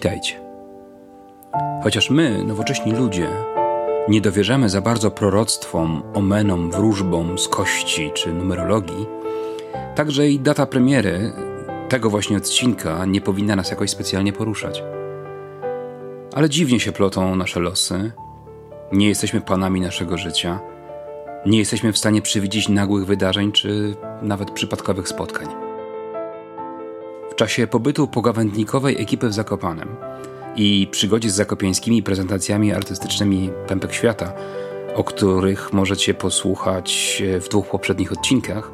Witajcie. Chociaż my, nowocześni ludzie, nie dowierzamy za bardzo proroctwom, omenom, wróżbom z kości czy numerologii, także i data premiery tego właśnie odcinka nie powinna nas jakoś specjalnie poruszać. Ale dziwnie się plotą nasze losy. Nie jesteśmy panami naszego życia. Nie jesteśmy w stanie przewidzieć nagłych wydarzeń czy nawet przypadkowych spotkań. Czasie pobytu pogawędnikowej ekipy w Zakopanem i przygodzie z zakopiańskimi prezentacjami artystycznymi Pępek Świata, o których możecie posłuchać w dwóch poprzednich odcinkach,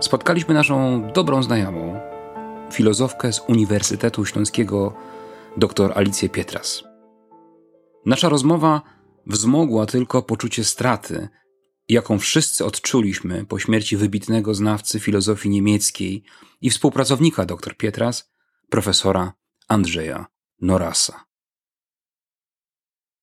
spotkaliśmy naszą dobrą znajomą, filozofkę z Uniwersytetu Śląskiego dr Alicję Pietras. Nasza rozmowa wzmogła tylko poczucie straty, jaką wszyscy odczuliśmy po śmierci wybitnego znawcy filozofii niemieckiej i współpracownika dr Pietras, profesora Andrzeja Norasa.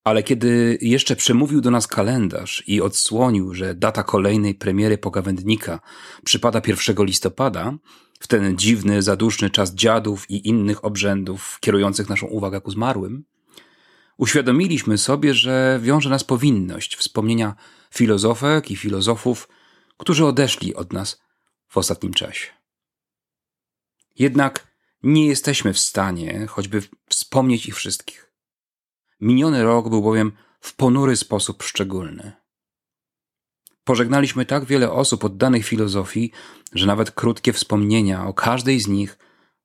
Ale kiedy jeszcze przemówił do nas kalendarz i odsłonił, że data kolejnej premiery pogawędnika przypada 1 listopada, w ten dziwny, zaduszny czas dziadów i innych obrzędów kierujących naszą uwagę ku zmarłym, uświadomiliśmy sobie, że wiąże nas powinność wspomnienia filozofek i filozofów, którzy odeszli od nas w ostatnim czasie. Jednak nie jesteśmy w stanie choćby wspomnieć ich wszystkich. Miniony rok był bowiem w ponury sposób szczególny. Pożegnaliśmy tak wiele osób oddanych filozofii, że nawet krótkie wspomnienia o każdej z nich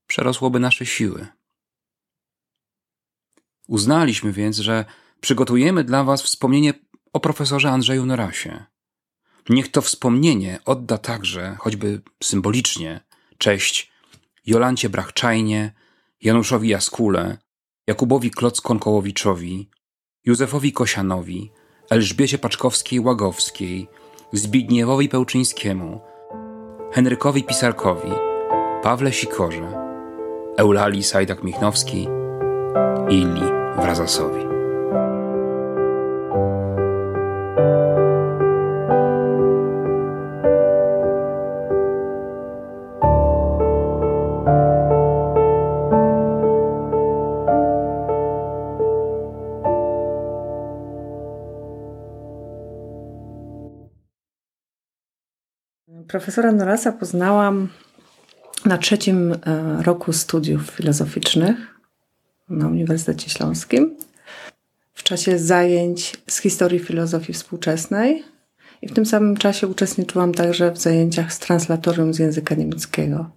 przerosłoby nasze siły. Uznaliśmy więc, że przygotujemy dla Was wspomnienie o profesorze Andrzeju Norasie. Niech to wspomnienie odda także, choćby symbolicznie, cześć Jolancie Brachczajnie, Januszowi Jaskule, Jakubowi Kloc-Konkołowiczowi, Józefowi Kosianowi, Elżbiecie Paczkowskiej-Łagowskiej, Zbigniewowi Pełczyńskiemu, Henrykowi Pisarkowi, Pawle Sikorze, Eulalii Sajdak-Michnowski i Ili Wrazasowi. Profesora Norasa poznałam na trzecim e, roku studiów filozoficznych na Uniwersytecie Śląskim w czasie zajęć z historii filozofii współczesnej i w tym samym czasie uczestniczyłam także w zajęciach z translatorium z języka niemieckiego.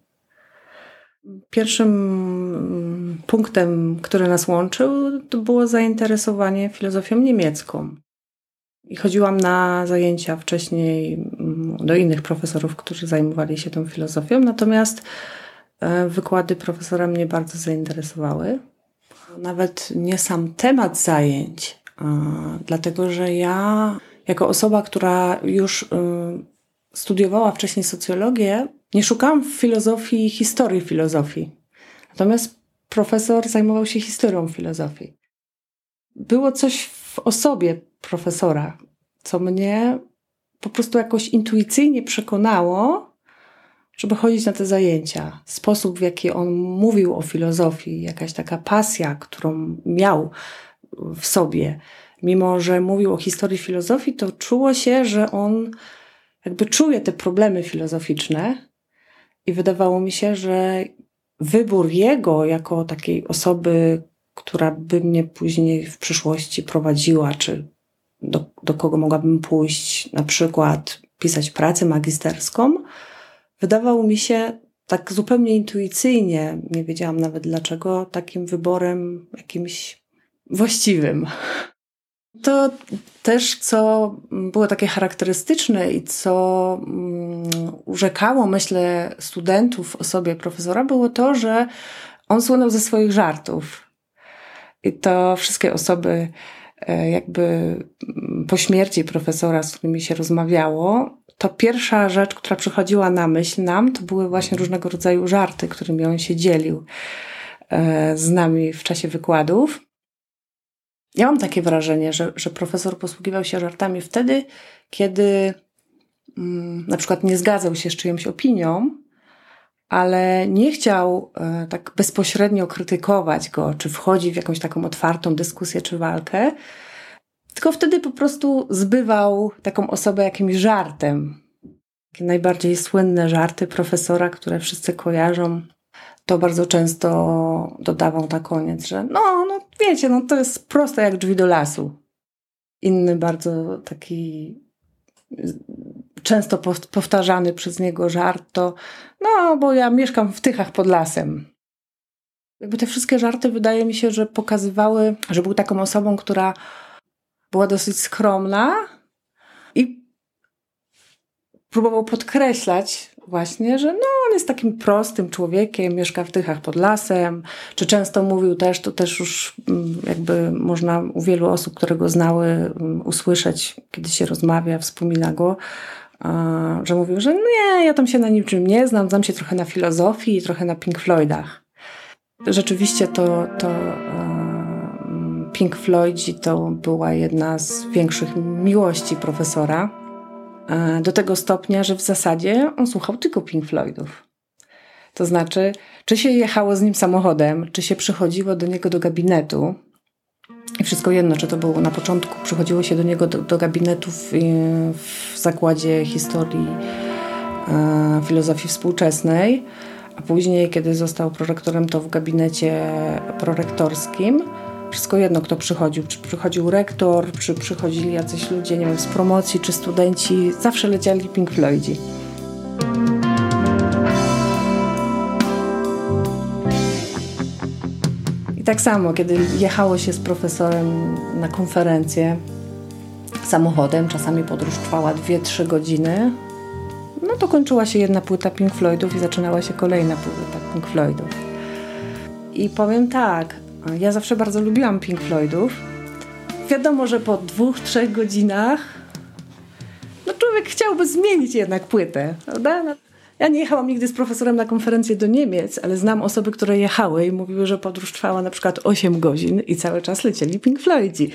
Pierwszym mm, punktem, który nas łączył, to było zainteresowanie filozofią niemiecką. I chodziłam na zajęcia wcześniej do innych profesorów, którzy zajmowali się tą filozofią, natomiast e, wykłady profesora mnie bardzo zainteresowały. Nawet nie sam temat zajęć, dlatego że ja, jako osoba, która już y, studiowała wcześniej socjologię, nie szukałam w filozofii historii filozofii. Natomiast profesor zajmował się historią filozofii. Było coś w osobie profesora, co mnie po prostu jakoś intuicyjnie przekonało, żeby chodzić na te zajęcia. Sposób, w jaki on mówił o filozofii, jakaś taka pasja, którą miał w sobie, mimo że mówił o historii filozofii, to czuło się, że on jakby czuje te problemy filozoficzne i wydawało mi się, że wybór jego jako takiej osoby, która by mnie później w przyszłości prowadziła, czy do, do kogo mogłabym pójść, na przykład pisać pracę magisterską, wydawał mi się tak zupełnie intuicyjnie, nie wiedziałam nawet dlaczego, takim wyborem jakimś właściwym. To też, co było takie charakterystyczne i co um, urzekało, myślę, studentów o sobie profesora, było to, że on słynął ze swoich żartów. I to wszystkie osoby, jakby mm, po śmierci profesora, z którymi się rozmawiało, to pierwsza rzecz, która przychodziła na myśl nam, to były właśnie różnego rodzaju żarty, którymi on się dzielił e, z nami w czasie wykładów. Ja mam takie wrażenie, że, że profesor posługiwał się żartami wtedy, kiedy mm, na przykład nie zgadzał się z czyjąś opinią, ale nie chciał e, tak bezpośrednio krytykować go, czy wchodzi w jakąś taką otwartą dyskusję czy walkę, tylko wtedy po prostu zbywał taką osobę jakimś żartem. Takie najbardziej słynne żarty profesora, które wszyscy kojarzą, to bardzo często dodawał na koniec, że no, no wiecie, no to jest proste jak drzwi do lasu. Inny bardzo taki często powtarzany przez niego żart to no, bo ja mieszkam w Tychach pod lasem. Jakby te wszystkie żarty wydaje mi się, że pokazywały, że był taką osobą, która była dosyć skromna i próbował podkreślać właśnie, że no, on jest takim prostym człowiekiem, mieszka w Tychach pod lasem, czy często mówił też, to też już mm, jakby można u wielu osób, które go znały, mm, usłyszeć, kiedy się rozmawia, wspomina go, że mówił, że nie, ja tam się na niczym nie znam, znam się trochę na filozofii i trochę na Pink Floydach. Rzeczywiście to, to Pink Floydzi to była jedna z większych miłości profesora. Do tego stopnia, że w zasadzie on słuchał tylko Pink Floydów. To znaczy, czy się jechało z nim samochodem, czy się przychodziło do niego do gabinetu, i wszystko jedno, czy to było na początku, przychodziło się do niego do, do gabinetu w, zakładzie historii e, filozofii współczesnej, a później, kiedy został prorektorem, to w gabinecie prorektorskim. Wszystko jedno, kto przychodził. Czy przychodził rektor, czy przychodzili jacyś ludzie, nie wiem, z promocji, czy studenci, zawsze lecieli Pink Floydzi. Tak samo, kiedy jechało się z profesorem na konferencję samochodem, czasami podróż trwała 2-3 godziny, no to kończyła się jedna płyta Pink Floydów i zaczynała się kolejna płyta Pink Floydów. I powiem tak, ja zawsze bardzo lubiłam Pink Floydów. Wiadomo, że po dwóch, trzech godzinach no człowiek chciałby zmienić jednak płytę, prawda? Ja nie jechałam nigdy z profesorem na konferencję do Niemiec, ale znam osoby, które jechały i mówiły, że podróż trwała na przykład 8 godzin i cały czas lecieli Pink Floydzi.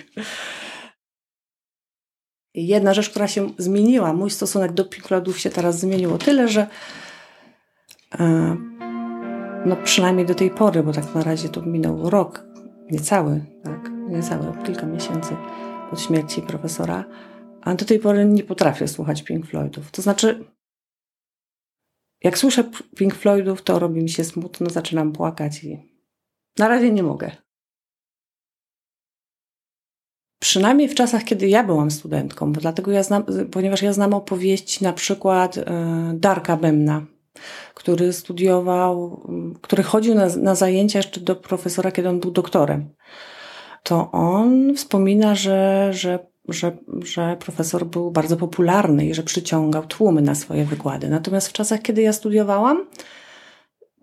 Jedna rzecz, która się zmieniła, mój stosunek do Pink Floydów się teraz zmienił o tyle, że e, no przynajmniej do tej pory, bo tak na razie to minął rok, niecały, tak, niecały, kilka miesięcy od śmierci profesora, a do tej pory nie potrafię słuchać Pink Floydów. To znaczy, jak słyszę Pink Floydów, to robi mi się smutno, zaczynam płakać i na razie nie mogę. Przynajmniej w czasach, kiedy ja byłam studentką, bo dlatego ja znam, ponieważ ja znam opowieści na przykład e, Darka Bemna, który studiował, który chodził na, na zajęcia jeszcze do profesora, kiedy on był doktorem. To on wspomina, że, że że, że profesor był bardzo popularny i że przyciągał tłumy na swoje wykłady. Natomiast w czasach, kiedy ja studiowałam,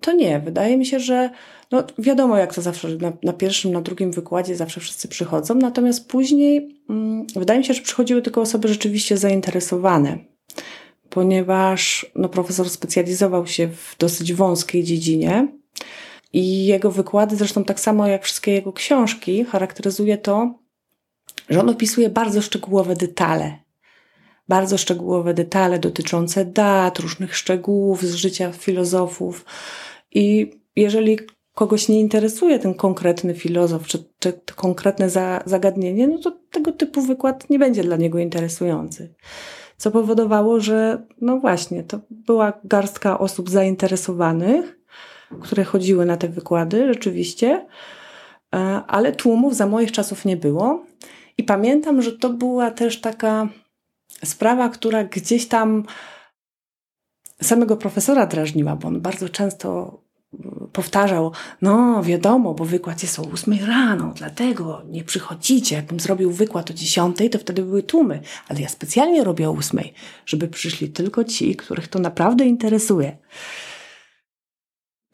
to nie. Wydaje mi się, że no wiadomo, jak to zawsze na, na pierwszym, na drugim wykładzie zawsze wszyscy przychodzą, natomiast później mm, wydaje mi się, że przychodziły tylko osoby rzeczywiście zainteresowane, ponieważ no, profesor specjalizował się w dosyć wąskiej dziedzinie i jego wykłady, zresztą tak samo jak wszystkie jego książki, charakteryzuje to, że on opisuje bardzo szczegółowe detale. Bardzo szczegółowe detale dotyczące dat, różnych szczegółów z życia filozofów. I jeżeli kogoś nie interesuje ten konkretny filozof, czy, czy to konkretne za, zagadnienie, no to tego typu wykład nie będzie dla niego interesujący. Co powodowało, że no właśnie, to była garstka osób zainteresowanych, które chodziły na te wykłady rzeczywiście, e, ale tłumów za moich czasów nie było. I pamiętam, że to była też taka sprawa, która gdzieś tam samego profesora drażniła, bo on bardzo często powtarzał, no wiadomo, bo wykład jest o 8 rano, dlatego nie przychodzicie. Jakbym zrobił wykład o 10, to wtedy były tłumy, ale ja specjalnie robię o 8, żeby przyszli tylko ci, których to naprawdę interesuje.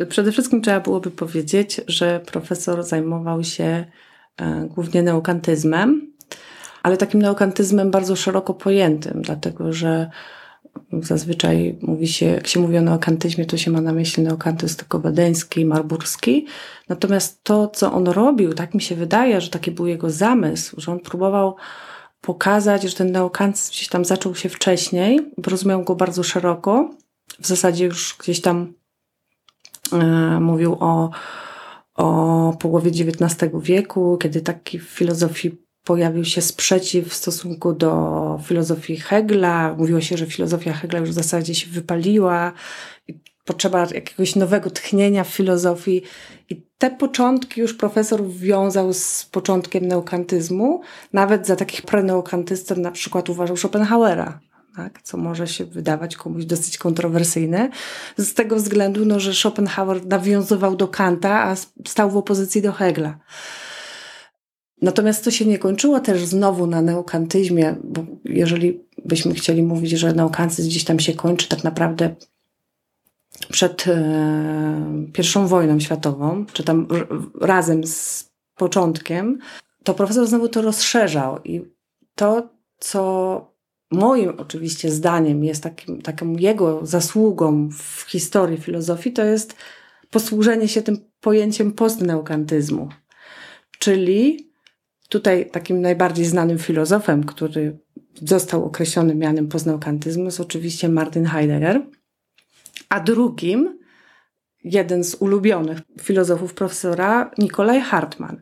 Przede wszystkim trzeba byłoby powiedzieć, że profesor zajmował się e, głównie neokantyzmem, ale takim neokantyzmem bardzo szeroko pojętym, dlatego że zazwyczaj mówi się, jak się mówi o neokantyzmie, to się ma na myśli neokantyzm tylko wedeński, marburski. Natomiast to, co on robił, tak mi się wydaje, że taki był jego zamysł, że on próbował pokazać, że ten neokantyzm gdzieś tam zaczął się wcześniej, rozumiał go bardzo szeroko, w zasadzie już gdzieś tam E, mówił o, o połowie XIX wieku, kiedy taki w filozofii pojawił się sprzeciw w stosunku do filozofii Hegla. Mówiło się, że filozofia Hegla już w zasadzie się wypaliła. Potrzeba jakiegoś nowego tchnienia w filozofii. I te początki już profesor wiązał z początkiem neokantyzmu. Nawet za takich preneokantystów na przykład uważał Schopenhauera tak, co może się wydawać komuś dosyć kontrowersyjne, z tego względu, no, że Schopenhauer nawiązywał do Kanta, a stał w opozycji do Hegla. Natomiast to się nie kończyło też znowu na neokantyzmie, bo jeżeli byśmy chcieli mówić, że neokantyzm gdzieś tam się kończy tak naprawdę przed e, pierwszą wojną światową, czy tam razem z początkiem, to profesor znowu to rozszerzał i to, co moim oczywiście zdaniem jest takim, taką jego zasługą w historii filozofii, to jest posłużenie się tym pojęciem postneokantyzmu. Czyli tutaj takim najbardziej znanym filozofem, który został określony mianem postneokantyzmu jest oczywiście Martin Heidegger, a drugim jeden z ulubionych filozofów profesora Nikolaj Hartmann.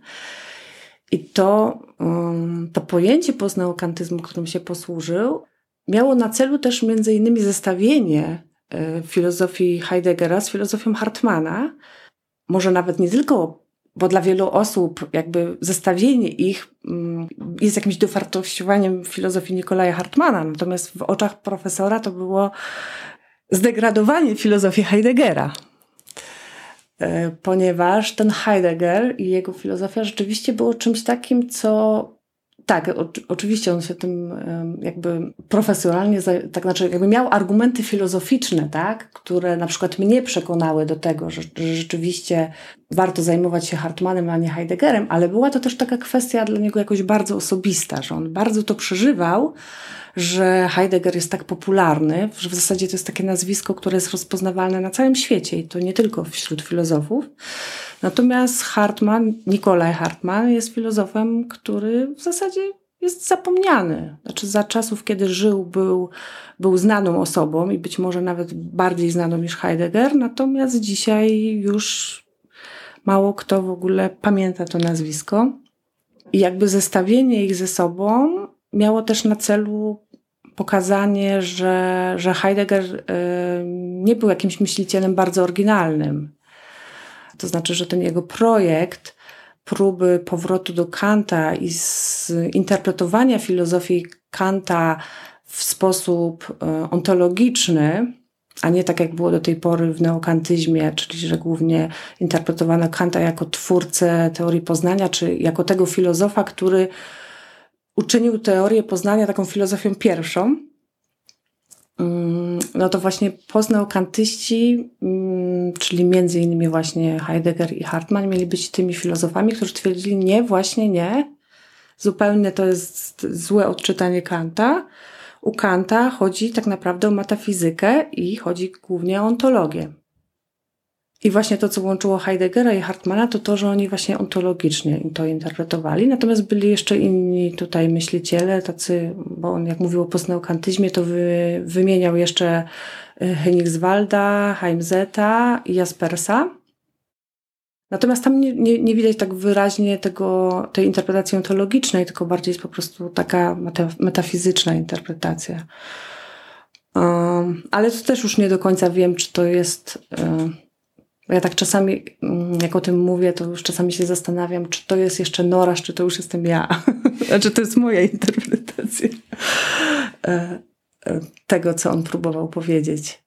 I to, um, to pojęcie poznałokantyzmu, którym się posłużył, miało na celu też między innymi zestawienie e, filozofii Heideggera z filozofią Hartmana. Może nawet nie tylko, bo dla wielu osób jakby zestawienie ich mm, jest jakimś dowartościowaniem filozofii Nikolaja Hartmana, natomiast w oczach profesora to było zdegradowanie filozofii Heideggera. E, ponieważ ten Heidegger i jego filozofia rzeczywiście było czymś takim, co tak, o, oczywiście on się tym jakby profesjonalnie, tak znaczy jakby miał argumenty filozoficzne, tak, które na przykład mnie przekonały do tego, że, że rzeczywiście warto zajmować się Hartmanem, a nie Heideggerem, ale była to też taka kwestia dla niego jakoś bardzo osobista, że on bardzo to przeżywał, że Heidegger jest tak popularny, że w zasadzie to jest takie nazwisko, które jest rozpoznawalne na całym świecie i to nie tylko wśród filozofów. Natomiast Hartman, Nikolaj Hartman jest filozofem, który w zasadzie jest zapomniany. Znaczy za czasów, kiedy żył, był, był znaną osobą i być może nawet bardziej znaną niż Heidegger, natomiast dzisiaj już mało kto w ogóle pamięta to nazwisko. I jakby zestawienie ich ze sobą miało też na celu pokazanie, że, że Heidegger y, nie był jakimś myślicielem bardzo oryginalnym. To znaczy, że ten jego projekt próby powrotu do Kanta i zinterpretowania filozofii Kanta w sposób y, ontologiczny, a nie tak jak było do tej pory w neokantyzmie, czyli że głównie interpretowano Kanta jako twórcę teorii poznania, czy jako tego filozofa, który uczynił teorię poznania taką filozofią pierwszą, mm, no to właśnie postneokantyści, mm, czyli między innymi właśnie Heidegger i Hartmann, mieli być tymi filozofami, którzy twierdzili, nie, właśnie nie, zupełnie to jest złe odczytanie Kanta. U Kanta chodzi tak naprawdę o metafizykę i chodzi głównie o ontologię. I właśnie to, co łączyło Heideggera i Hartmana, to to, że oni właśnie ontologicznie to interpretowali. Natomiast byli jeszcze inni tutaj myśliciele, tacy, bo on jak mówił o postneokantyzmie, to wy, wymieniał jeszcze y, Henigswalda, Heimzeta i Jaspersa. Natomiast tam nie, nie, nie, widać tak wyraźnie tego, tej interpretacji ontologicznej, tylko bardziej jest po prostu taka metafizyczna interpretacja. Um, ale to też już nie do końca wiem, czy to jest... Bo ja tak czasami, mm, jak o tym mówię, to już czasami się zastanawiam, czy to jest jeszcze Norasz, czy to już jestem ja. znaczy, to jest moja interpretacja e, e, tego, co on próbował powiedzieć.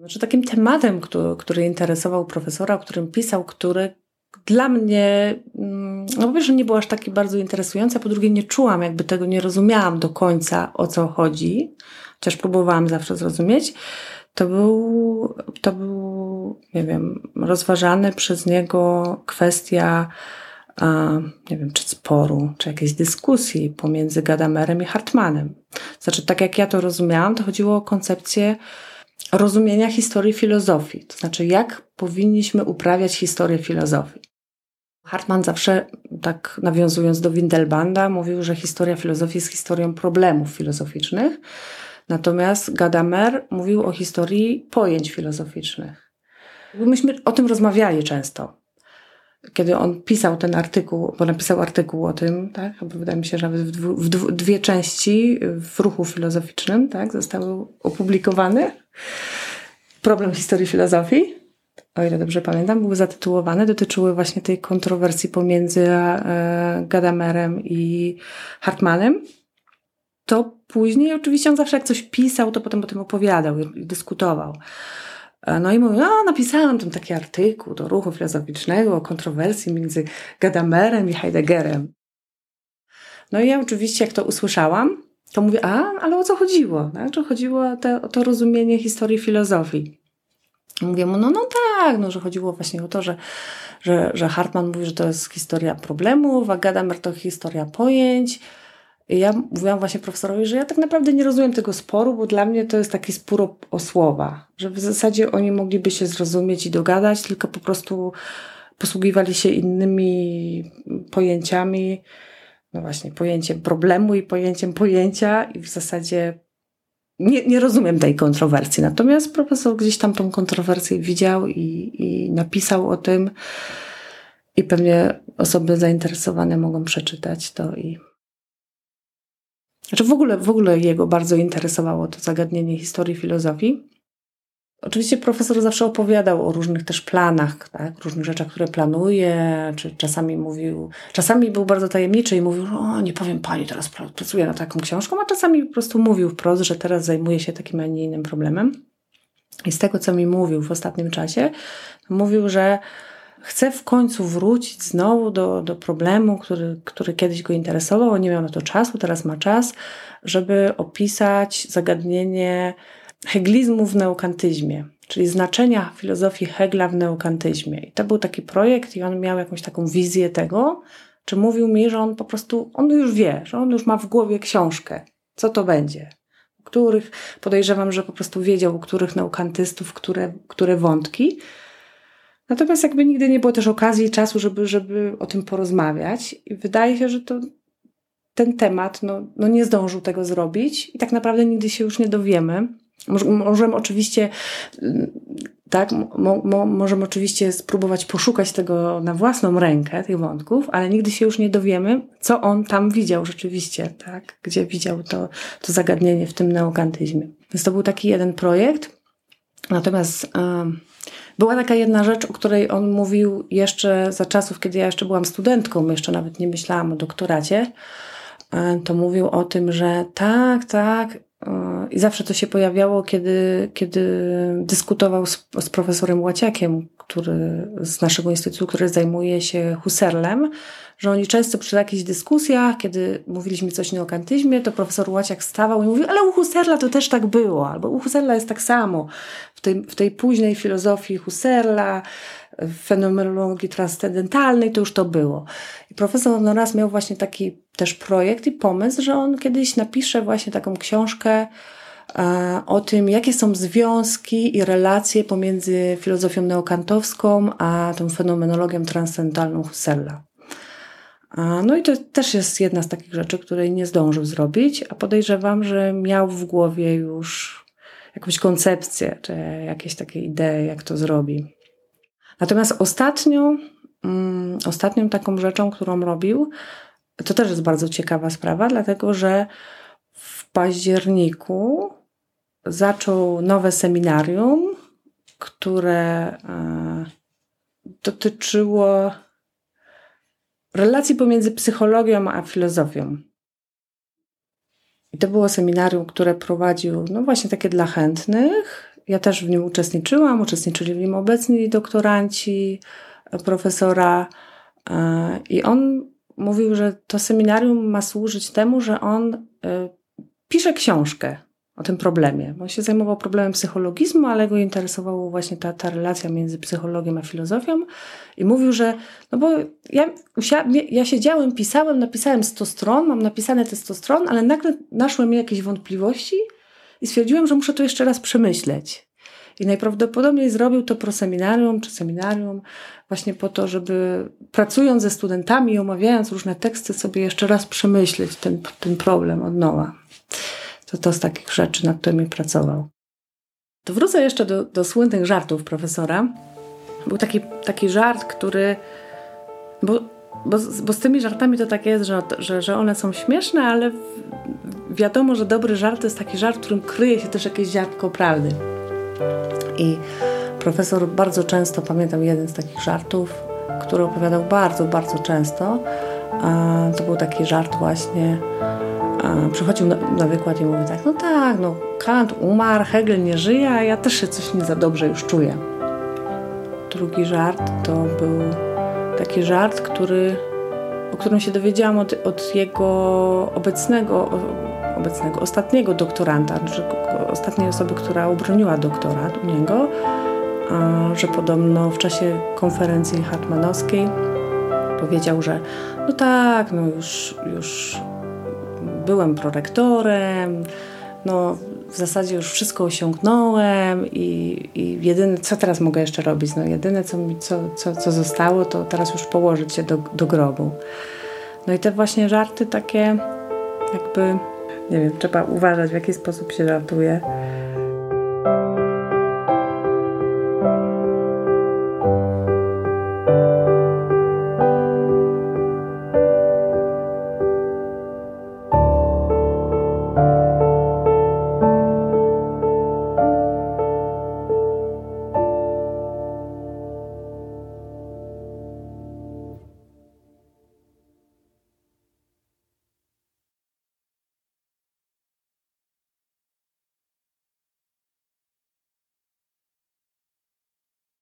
Znaczy, takim tematem, który, który interesował profesora, o którym pisał, który dla mnie, mm, no po pierwsze nie był aż taki bardzo interesujący, a po drugie nie czułam, jakby tego nie rozumiałam do końca, o co chodzi, chociaż próbowałam zawsze zrozumieć, to był, to był, nie wiem, rozważany przez niego kwestia, nie wiem, czy sporu, czy jakiejś dyskusji pomiędzy Gadamerem i Hartmanem. Znaczy, tak jak ja to rozumiałam, to chodziło o koncepcję rozumienia historii filozofii. To znaczy, jak powinniśmy uprawiać historię filozofii. Hartman zawsze, tak nawiązując do Windelbanda, mówił, że historia filozofii jest historią problemów filozoficznych, Natomiast Gadamer mówił o historii pojęć filozoficznych. Myśmy o tym rozmawiali często. Kiedy on pisał ten artykuł, bo napisał artykuł o tym, tak? Wydaje mi się, że nawet w, dwu, w dwie części w ruchu filozoficznym, tak? Zostały opublikowane. Problem historii filozofii, o ile dobrze pamiętam, były zatytułowane, dotyczyły właśnie tej kontrowersji pomiędzy e, Gadamerem i Hartmanem to później oczywiście on zawsze jak coś pisał, to potem o tym opowiadał i dyskutował. E, no i mówił, no napisałem tam taki artykuł do ruchu filozoficznego o kontrowersji między Gadamerem i Heideggerem. No i ja oczywiście jak to usłyszałam, to mówię, a, ale o co chodziło? Znaczy chodziło o, te, o to rozumienie historii filozofii. Mówię mu, no, no tak, no, że chodziło właśnie o to, że, że, że Hartman mówi, że to jest historia problemów, a Gadamer to historia pojęć, ja mówiłam właśnie profesorowi, że ja tak naprawdę nie rozumiem tego sporu, bo dla mnie to jest taki spór o, słowa, że w zasadzie oni mogliby się zrozumieć i dogadać, tylko po prostu posługiwali się innymi pojęciami, no właśnie, pojęciem problemu i pojęciem pojęcia i w zasadzie nie, nie rozumiem tej kontrowersji. Natomiast profesor gdzieś tam tą kontrowersję widział i, i napisał o tym i pewnie osoby zainteresowane mogą przeczytać to i znaczy w ogóle, w ogóle jego bardzo interesowało to zagadnienie historii filozofii. Oczywiście profesor zawsze opowiadał o różnych też planach, tak? różnych rzeczach, które planuje, czy czasami mówił, czasami był bardzo tajemniczy i mówił, o nie powiem pani, teraz pracuję nad taką książką, a czasami po prostu mówił wprost, że teraz zajmuje się takim, a nie innym problemem. I z tego, co mi mówił w ostatnim czasie, mówił, że chce w końcu wrócić znowu do, do problemu, który, który kiedyś go interesował, nie miał na to czasu, teraz ma czas, żeby opisać zagadnienie heglizmu w neokantyzmie, czyli znaczenia filozofii Hegla w neokantyzmie. I to był taki projekt i on miał jakąś taką wizję tego, czy mówił mi, że on po prostu, on już wie, że on już ma w głowie książkę, co to będzie. Których podejrzewam, że po prostu wiedział, u których neokantystów, które, które wątki, Natomiast jakby nigdy nie było też okazji i czasu, żeby, żeby o tym porozmawiać. I wydaje się, że to ten temat no, no nie zdążył tego zrobić i tak naprawdę nigdy się już nie dowiemy. Możemy oczywiście, mm, tak, mo, mo, możemy oczywiście spróbować poszukać tego na własną rękę, tych wątków, ale nigdy się już nie dowiemy, co on tam widział rzeczywiście, tak, gdzie widział to, to zagadnienie w tym neokantyzmie. Więc to był taki jeden projekt. Natomiast była taka jedna rzecz, o której on mówił jeszcze za czasów, kiedy ja jeszcze byłam studentką, jeszcze nawet nie myślałam o doktoracie. E, to mówił o tym, że tak, tak. I zawsze to się pojawiało, kiedy, kiedy dyskutował z, z profesorem Łaciakiem, który, z naszego instytutu, który zajmuje się Husserlem, że oni często przy jakichś dyskusjach, kiedy mówiliśmy coś o kantyzmie, to profesor Łaciak stawał i mówił, ale u Husserla to też tak było, albo u Husserla jest tak samo. W tej, w tej późnej filozofii Husserla, w fenomenologii transcendentalnej to już to było. I profesor Noras miał właśnie taki też projekt i pomysł, że on kiedyś napisze właśnie taką książkę e, o tym, jakie są związki i relacje pomiędzy filozofią neokantowską a tą fenomenologią transcendentalną Husserla. No i to też jest jedna z takich rzeczy, której nie zdążył zrobić, a podejrzewam, że miał w głowie już jakąś koncepcję, czy jakieś takie idee, jak to zrobi. Natomiast ostatnią, mm, ostatnią taką rzeczą, którą robił, to też jest bardzo ciekawa sprawa, dlatego że w październiku zaczął nowe seminarium, które e, dotyczyło relacji pomiędzy psychologią a filozofią. I to było seminarium, które prowadził, no właśnie takie dla chętnych. Ja też w nim uczestniczyłam, uczestniczyli w nim obecni doktoranci profesora. E, I on mówił, że to seminarium ma służyć temu, że on e, pisze książkę o tym problemie. On się zajmował problemem psychologizmu, ale go interesowała właśnie ta, ta relacja między psychologią a filozofią i mówił, że no bo ja, ja siedziałem, pisałem, napisałem 100 stron, mam napisane te 100 stron, ale nagle naszły mi jakieś wątpliwości i stwierdziłem, że muszę to jeszcze raz przemyśleć. I najprawdopodobniej zrobił to proseminarium czy seminarium właśnie po to, żeby pracując ze studentami i omawiając różne teksty sobie jeszcze raz przemyśleć ten, ten problem od nowa. To to z takich rzeczy, nad którymi pracował. To wrócę jeszcze do, do słynnych żartów profesora. Był taki, taki żart, który. Bo, bo, bo z tymi żartami to tak jest, że, że, że one są śmieszne, ale wiadomo, że dobry żart to jest taki żart, w którym kryje się też jakieś ziarnko prawdy. I profesor bardzo często pamiętał jeden z takich żartów, który opowiadał bardzo, bardzo często. To był taki żart właśnie. Przychodził na, na wykład i mówi tak, no tak, no Kant umarł, Hegel nie żyje, a ja też się coś nie za dobrze już czuję. Drugi żart to był taki żart, który, o którym się dowiedziałam od, od jego obecnego, obecnego, ostatniego doktoranta, znaczy ostatniej osoby, która obroniła doktorat u niego, że podobno w czasie konferencji hartmanowskiej powiedział, że no tak, no już, już byłem prorektorem, no w zasadzie już wszystko osiągnąłem i, i jedyne, co teraz mogę jeszcze robić? No jedyne, co, mi, co, co, co zostało, to teraz już położyć się do, do grobu. No i te właśnie żarty takie jakby, nie wiem, trzeba uważać w jaki sposób się żartuje